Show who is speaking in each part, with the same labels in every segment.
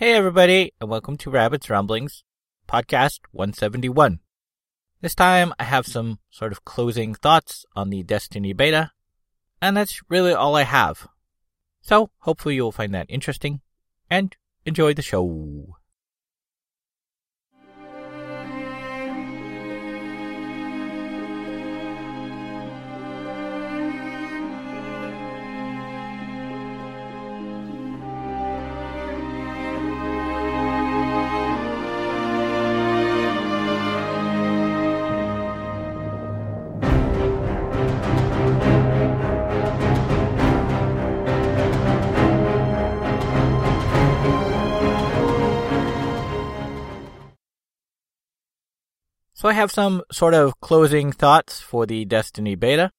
Speaker 1: Hey, everybody, and welcome to Rabbit's Ramblings, podcast 171. This time I have some sort of closing thoughts on the Destiny beta, and that's really all I have. So, hopefully, you'll find that interesting and enjoy the show. So I have some sort of closing thoughts for the Destiny beta.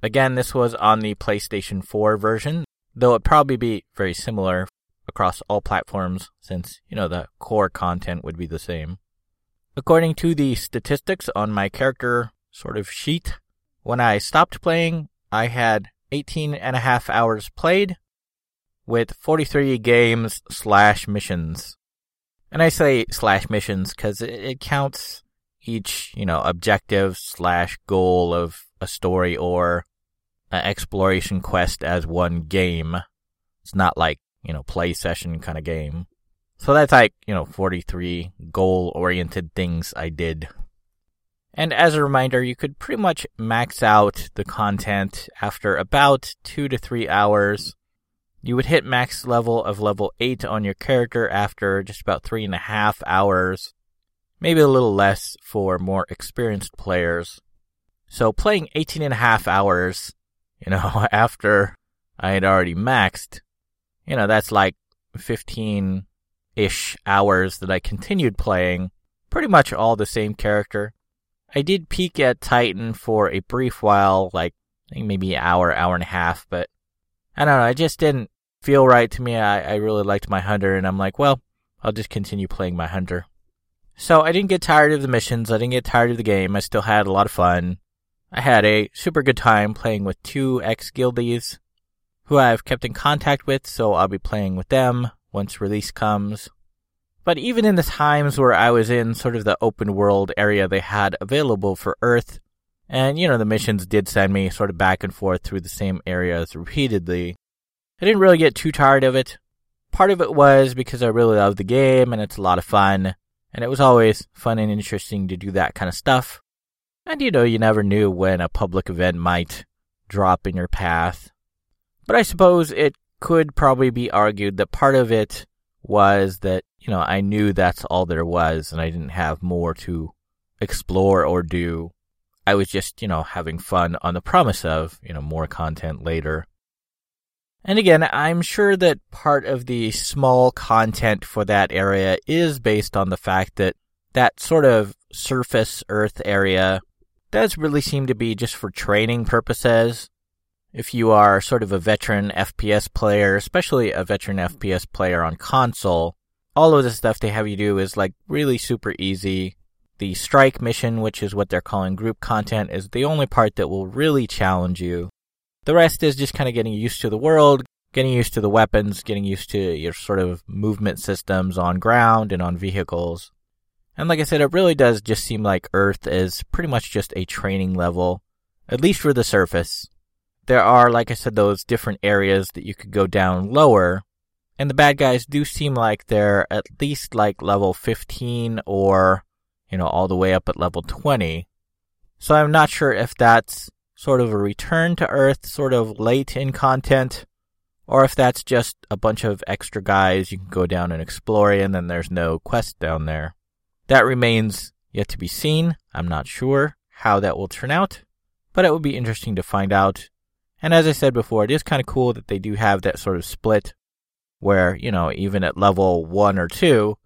Speaker 1: Again, this was on the PlayStation 4 version, though it probably be very similar across all platforms since, you know, the core content would be the same. According to the statistics on my character sort of sheet, when I stopped playing, I had 18 and a half hours played with 43 games slash missions. And I say slash missions because it, it counts each, you know, objective slash goal of a story or an exploration quest as one game. It's not like, you know, play session kind of game. So that's like, you know, 43 goal oriented things I did. And as a reminder, you could pretty much max out the content after about two to three hours. You would hit max level of level 8 on your character after just about three and a half hours maybe a little less for more experienced players. So playing 18 and a half hours, you know, after I had already maxed, you know, that's like 15 ish hours that I continued playing, pretty much all the same character. I did peek at Titan for a brief while, like I think maybe an hour, hour and a half, but I don't know, I just didn't feel right to me. I, I really liked my hunter, and I'm like, well, I'll just continue playing my hunter. So I didn't get tired of the missions. I didn't get tired of the game. I still had a lot of fun. I had a super good time playing with two ex guildies who I've kept in contact with, so I'll be playing with them once release comes. But even in the times where I was in sort of the open world area they had available for Earth, and you know, the missions did send me sort of back and forth through the same areas repeatedly, I didn't really get too tired of it. Part of it was because I really love the game and it's a lot of fun. And it was always fun and interesting to do that kind of stuff. And you know, you never knew when a public event might drop in your path. But I suppose it could probably be argued that part of it was that, you know, I knew that's all there was and I didn't have more to explore or do. I was just, you know, having fun on the promise of, you know, more content later. And again, I'm sure that part of the small content for that area is based on the fact that that sort of surface Earth area does really seem to be just for training purposes. If you are sort of a veteran FPS player, especially a veteran FPS player on console, all of the stuff they have you do is like really super easy. The strike mission, which is what they're calling group content, is the only part that will really challenge you. The rest is just kind of getting used to the world, getting used to the weapons, getting used to your sort of movement systems on ground and on vehicles. And like I said, it really does just seem like Earth is pretty much just a training level, at least for the surface. There are, like I said, those different areas that you could go down lower, and the bad guys do seem like they're at least like level 15 or, you know, all the way up at level 20. So I'm not sure if that's sort of a return to Earth, sort of late in content, or if that's just a bunch of extra guys you can go down and explore and then there's no quest down there. That remains yet to be seen. I'm not sure how that will turn out, but it would be interesting to find out. And as I said before, it is kind of cool that they do have that sort of split where, you know, even at level one or two,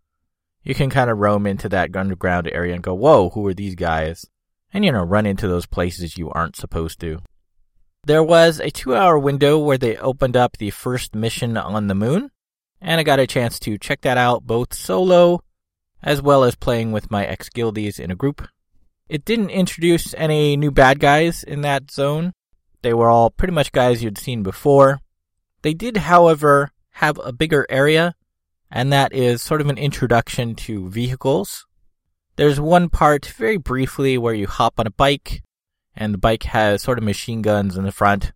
Speaker 1: you can kind of roam into that underground area and go, whoa, who are these guys? And, you know, run into those places you aren't supposed to. There was a two hour window where they opened up the first mission on the moon, and I got a chance to check that out both solo as well as playing with my ex guildies in a group. It didn't introduce any new bad guys in that zone. They were all pretty much guys you'd seen before. They did, however, have a bigger area and that is sort of an introduction to vehicles. There's one part very briefly where you hop on a bike, and the bike has sort of machine guns in the front,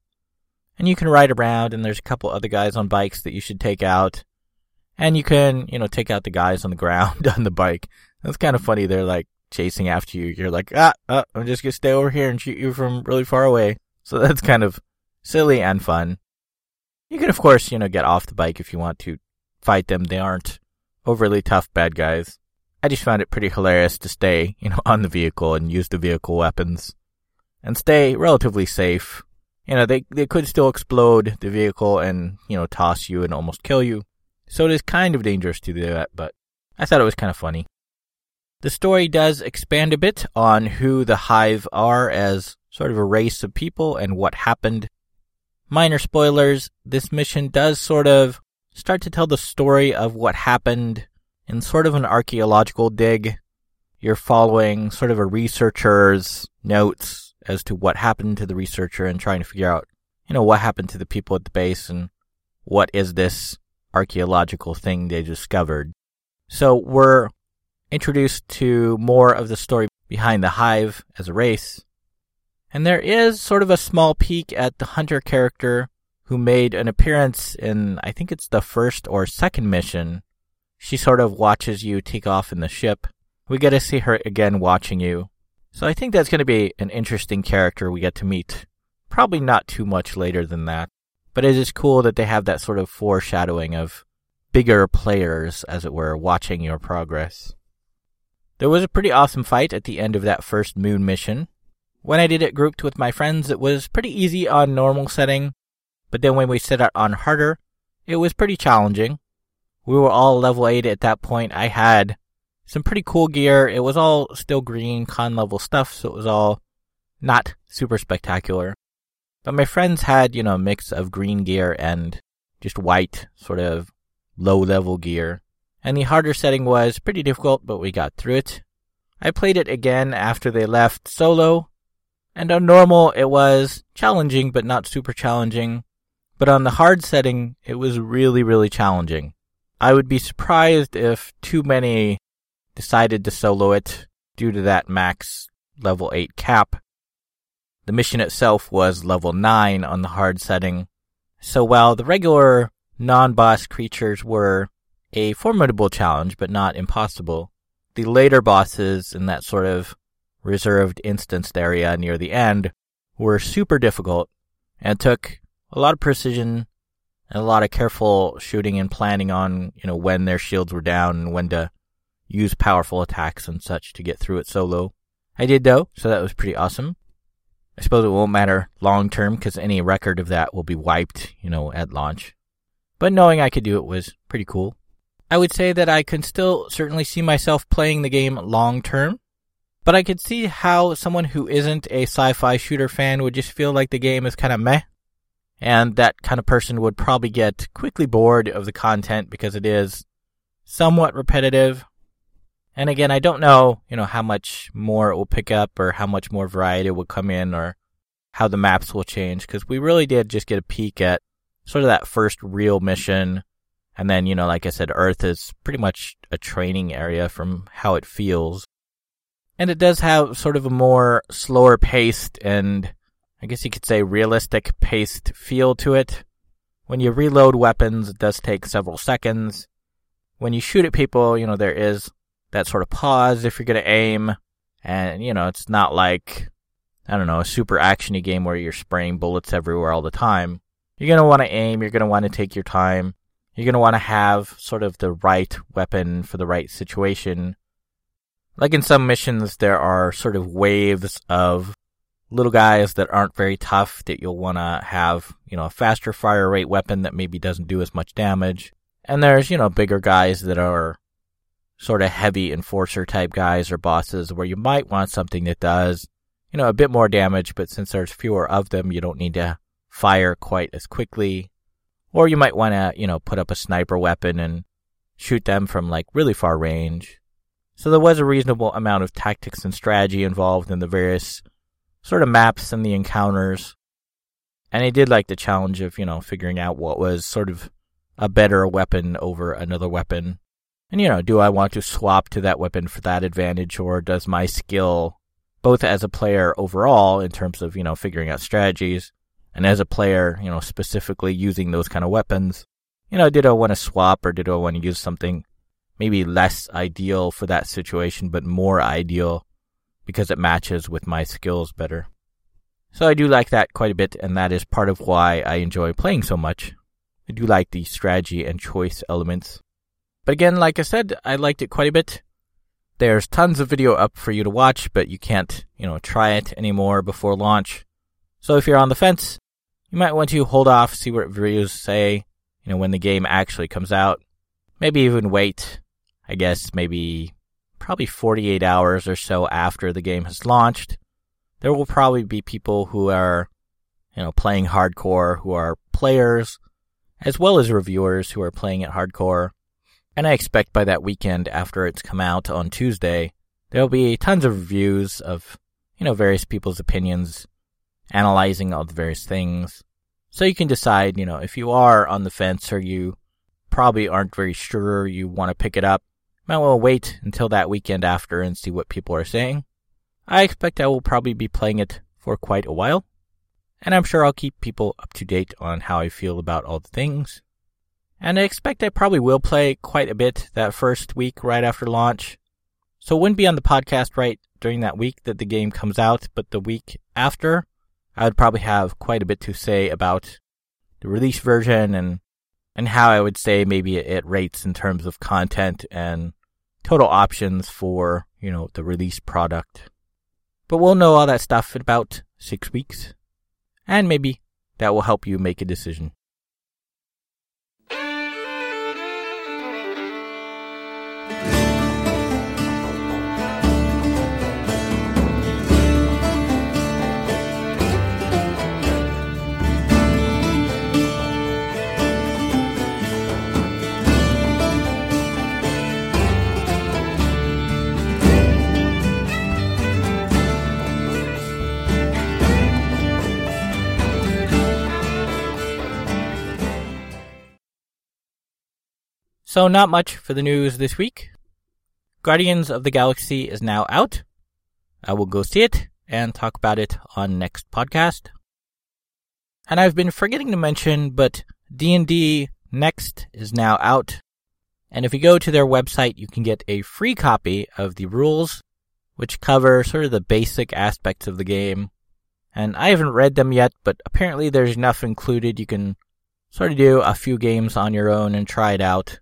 Speaker 1: and you can ride around, and there's a couple other guys on bikes that you should take out, and you can, you know, take out the guys on the ground on the bike. That's kind of funny. They're like chasing after you. You're like, ah, ah, I'm just gonna stay over here and shoot you from really far away. So that's kind of silly and fun. You can, of course, you know, get off the bike if you want to fight them. They aren't overly tough bad guys. I just found it pretty hilarious to stay, you know, on the vehicle and use the vehicle weapons and stay relatively safe. You know, they, they could still explode the vehicle and, you know, toss you and almost kill you. So it is kind of dangerous to do that, but I thought it was kind of funny. The story does expand a bit on who the Hive are as sort of a race of people and what happened. Minor spoilers, this mission does sort of start to tell the story of what happened in sort of an archaeological dig. You're following sort of a researcher's notes as to what happened to the researcher and trying to figure out, you know, what happened to the people at the base and what is this archaeological thing they discovered. So we're introduced to more of the story behind the hive as a race. And there is sort of a small peek at the hunter character who made an appearance in, I think it's the first or second mission. She sort of watches you take off in the ship. We get to see her again watching you. So I think that's going to be an interesting character we get to meet. Probably not too much later than that. But it is cool that they have that sort of foreshadowing of bigger players, as it were, watching your progress. There was a pretty awesome fight at the end of that first moon mission. When I did it grouped with my friends, it was pretty easy on normal setting, but then when we set out on harder, it was pretty challenging. We were all level 8 at that point. I had some pretty cool gear. It was all still green con level stuff, so it was all not super spectacular. But my friends had, you know, a mix of green gear and just white, sort of low level gear and the harder setting was pretty difficult, but we got through it. I played it again after they left solo, and on normal it was challenging, but not super challenging. But on the hard setting, it was really, really challenging. I would be surprised if too many decided to solo it due to that max level 8 cap. The mission itself was level 9 on the hard setting. So while the regular non-boss creatures were a formidable challenge, but not impossible. The later bosses in that sort of reserved instanced area near the end were super difficult and took a lot of precision and a lot of careful shooting and planning on, you know, when their shields were down and when to use powerful attacks and such to get through it solo. I did though, so that was pretty awesome. I suppose it won't matter long term because any record of that will be wiped, you know, at launch. But knowing I could do it was pretty cool. I would say that I can still certainly see myself playing the game long term, but I could see how someone who isn't a sci-fi shooter fan would just feel like the game is kind of meh. And that kind of person would probably get quickly bored of the content because it is somewhat repetitive. And again, I don't know, you know, how much more it will pick up or how much more variety will come in or how the maps will change because we really did just get a peek at sort of that first real mission and then, you know, like I said, Earth is pretty much a training area from how it feels. And it does have sort of a more slower paced and I guess you could say realistic paced feel to it. When you reload weapons, it does take several seconds. When you shoot at people, you know, there is that sort of pause if you're going to aim. And, you know, it's not like, I don't know, a super actiony game where you're spraying bullets everywhere all the time. You're going to want to aim. You're going to want to take your time you're going to want to have sort of the right weapon for the right situation. Like in some missions, there are sort of waves of little guys that aren't very tough that you'll want to have, you know, a faster fire rate weapon that maybe doesn't do as much damage. And there's, you know, bigger guys that are sort of heavy enforcer type guys or bosses where you might want something that does, you know, a bit more damage, but since there's fewer of them, you don't need to fire quite as quickly. Or you might want to, you know, put up a sniper weapon and shoot them from like really far range. So there was a reasonable amount of tactics and strategy involved in the various sort of maps and the encounters. And I did like the challenge of, you know, figuring out what was sort of a better weapon over another weapon. And you know, do I want to swap to that weapon for that advantage or does my skill both as a player overall in terms of, you know, figuring out strategies and as a player, you know, specifically using those kind of weapons, you know, did I want to swap or did I want to use something maybe less ideal for that situation, but more ideal because it matches with my skills better. So I do like that quite a bit, and that is part of why I enjoy playing so much. I do like the strategy and choice elements. But again, like I said, I liked it quite a bit. There's tons of video up for you to watch, but you can't, you know, try it anymore before launch. So if you're on the fence, you might want to hold off, see what reviews say, you know, when the game actually comes out. Maybe even wait, I guess, maybe probably 48 hours or so after the game has launched. There will probably be people who are, you know, playing hardcore, who are players, as well as reviewers who are playing it hardcore. And I expect by that weekend after it's come out on Tuesday, there'll be tons of reviews of, you know, various people's opinions, analyzing all the various things. So you can decide, you know, if you are on the fence or you probably aren't very sure you want to pick it up, might well wait until that weekend after and see what people are saying. I expect I will probably be playing it for quite a while, and I'm sure I'll keep people up to date on how I feel about all the things. And I expect I probably will play quite a bit that first week right after launch. So it wouldn't be on the podcast right during that week that the game comes out, but the week after, I would probably have quite a bit to say about the release version and and how I would say maybe it rates in terms of content and total options for, you know, the release product. But we'll know all that stuff in about six weeks. And maybe that will help you make a decision. So, not much for the news this week. Guardians of the Galaxy is now out. I will go see it and talk about it on next podcast. And I've been forgetting to mention, but D&D Next is now out. And if you go to their website, you can get a free copy of the rules, which cover sort of the basic aspects of the game. And I haven't read them yet, but apparently there's enough included. You can sort of do a few games on your own and try it out.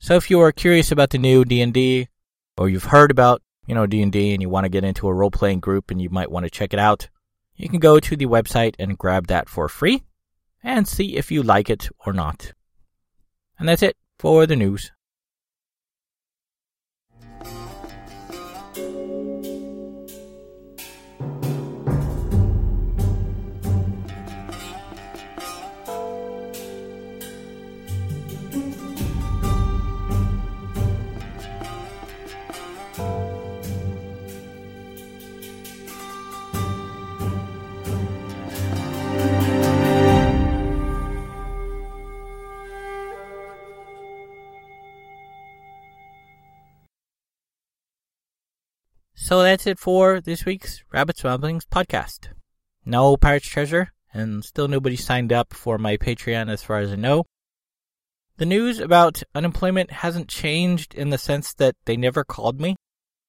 Speaker 1: So if you are curious about the new D&D or you've heard about, you know, D&D and you want to get into a role-playing group and you might want to check it out, you can go to the website and grab that for free and see if you like it or not. And that's it for the news. So that's it for this week's Rabbit's Ramblings podcast. No Pirate's Treasure, and still nobody signed up for my Patreon as far as I know. The news about unemployment hasn't changed in the sense that they never called me.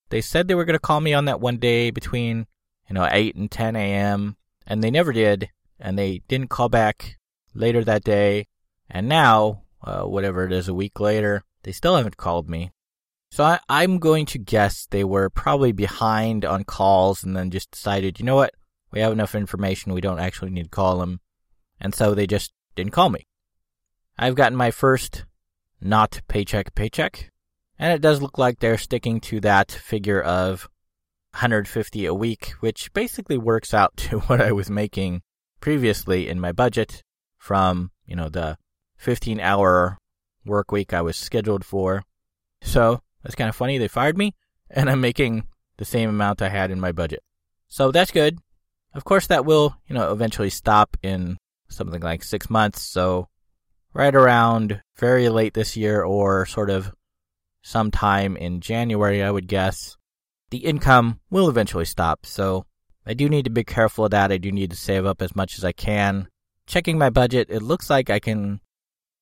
Speaker 1: They said they were going to call me on that one day between, you know, 8 and 10 a.m., and they never did, and they didn't call back later that day. And now, uh, whatever it is, a week later, they still haven't called me. So I, I'm going to guess they were probably behind on calls and then just decided, you know what, we have enough information, we don't actually need to call them. And so they just didn't call me. I've gotten my first not paycheck paycheck, and it does look like they're sticking to that figure of 150 a week, which basically works out to what I was making previously in my budget from, you know, the 15 hour work week I was scheduled for. So that's kind of funny. They fired me, and I'm making the same amount I had in my budget. So that's good. Of course, that will, you know, eventually stop in something like six months. So right around very late this year or sort of sometime in January, I would guess, the income will eventually stop. So I do need to be careful of that. I do need to save up as much as I can. Checking my budget, it looks like I can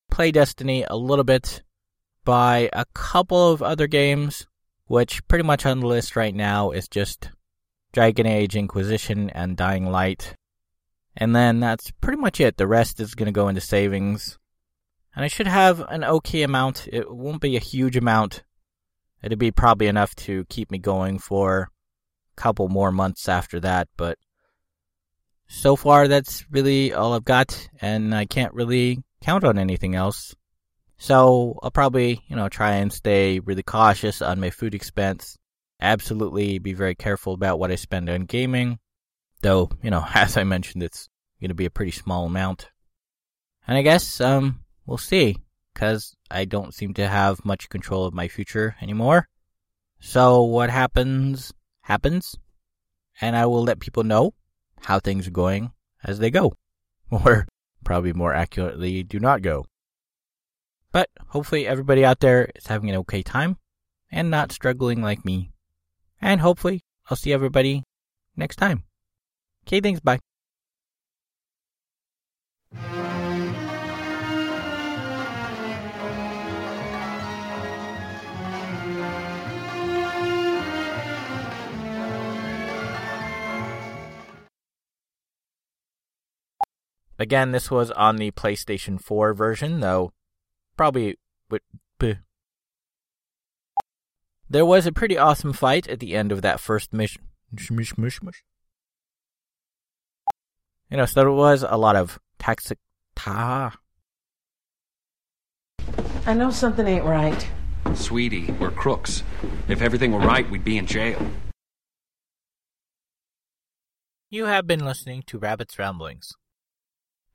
Speaker 1: play Destiny a little bit, buy a couple of other games, which pretty much on the list right now is just Dragon Age Inquisition and Dying Light. And then that's pretty much it. The rest is going to go into savings. And I should have an okay amount. It won't be a huge amount. It'll be probably enough to keep me going for a couple more months after that. But so far, that's really all I've got. And I can't really count on anything else. So I'll probably, you know, try and stay really cautious on my food expense. Absolutely be very careful about what I spend on gaming. Though, you know, as I mentioned, it's going to be a pretty small amount. And I guess, um, we'll see, because I don't seem to have much control of my future anymore. So what happens, happens, and I will let people know how things are going as they go. Or probably more accurately, do not go. But hopefully everybody out there is having an okay time and not struggling like me. And hopefully I'll see everybody next time. Okay, thanks, bye. Again, this was on the PlayStation 4 version, though probably would. There was a pretty awesome fight at the end of that first mission. You know, so there was a lot of toxic. Ta.
Speaker 2: I know something ain't right.
Speaker 3: Sweetie, we're crooks. If everything were right, we'd be in jail.
Speaker 1: You have been listening to Rabbit's Ramblings.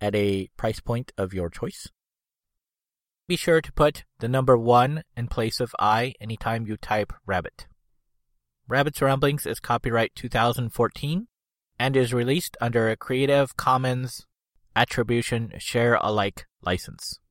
Speaker 1: at a price point of your choice. Be sure to put the number one in place of I anytime you type rabbit. Rabbit's Ramblings is copyright 2014 and is released under a Creative Commons Attribution Share Alike license.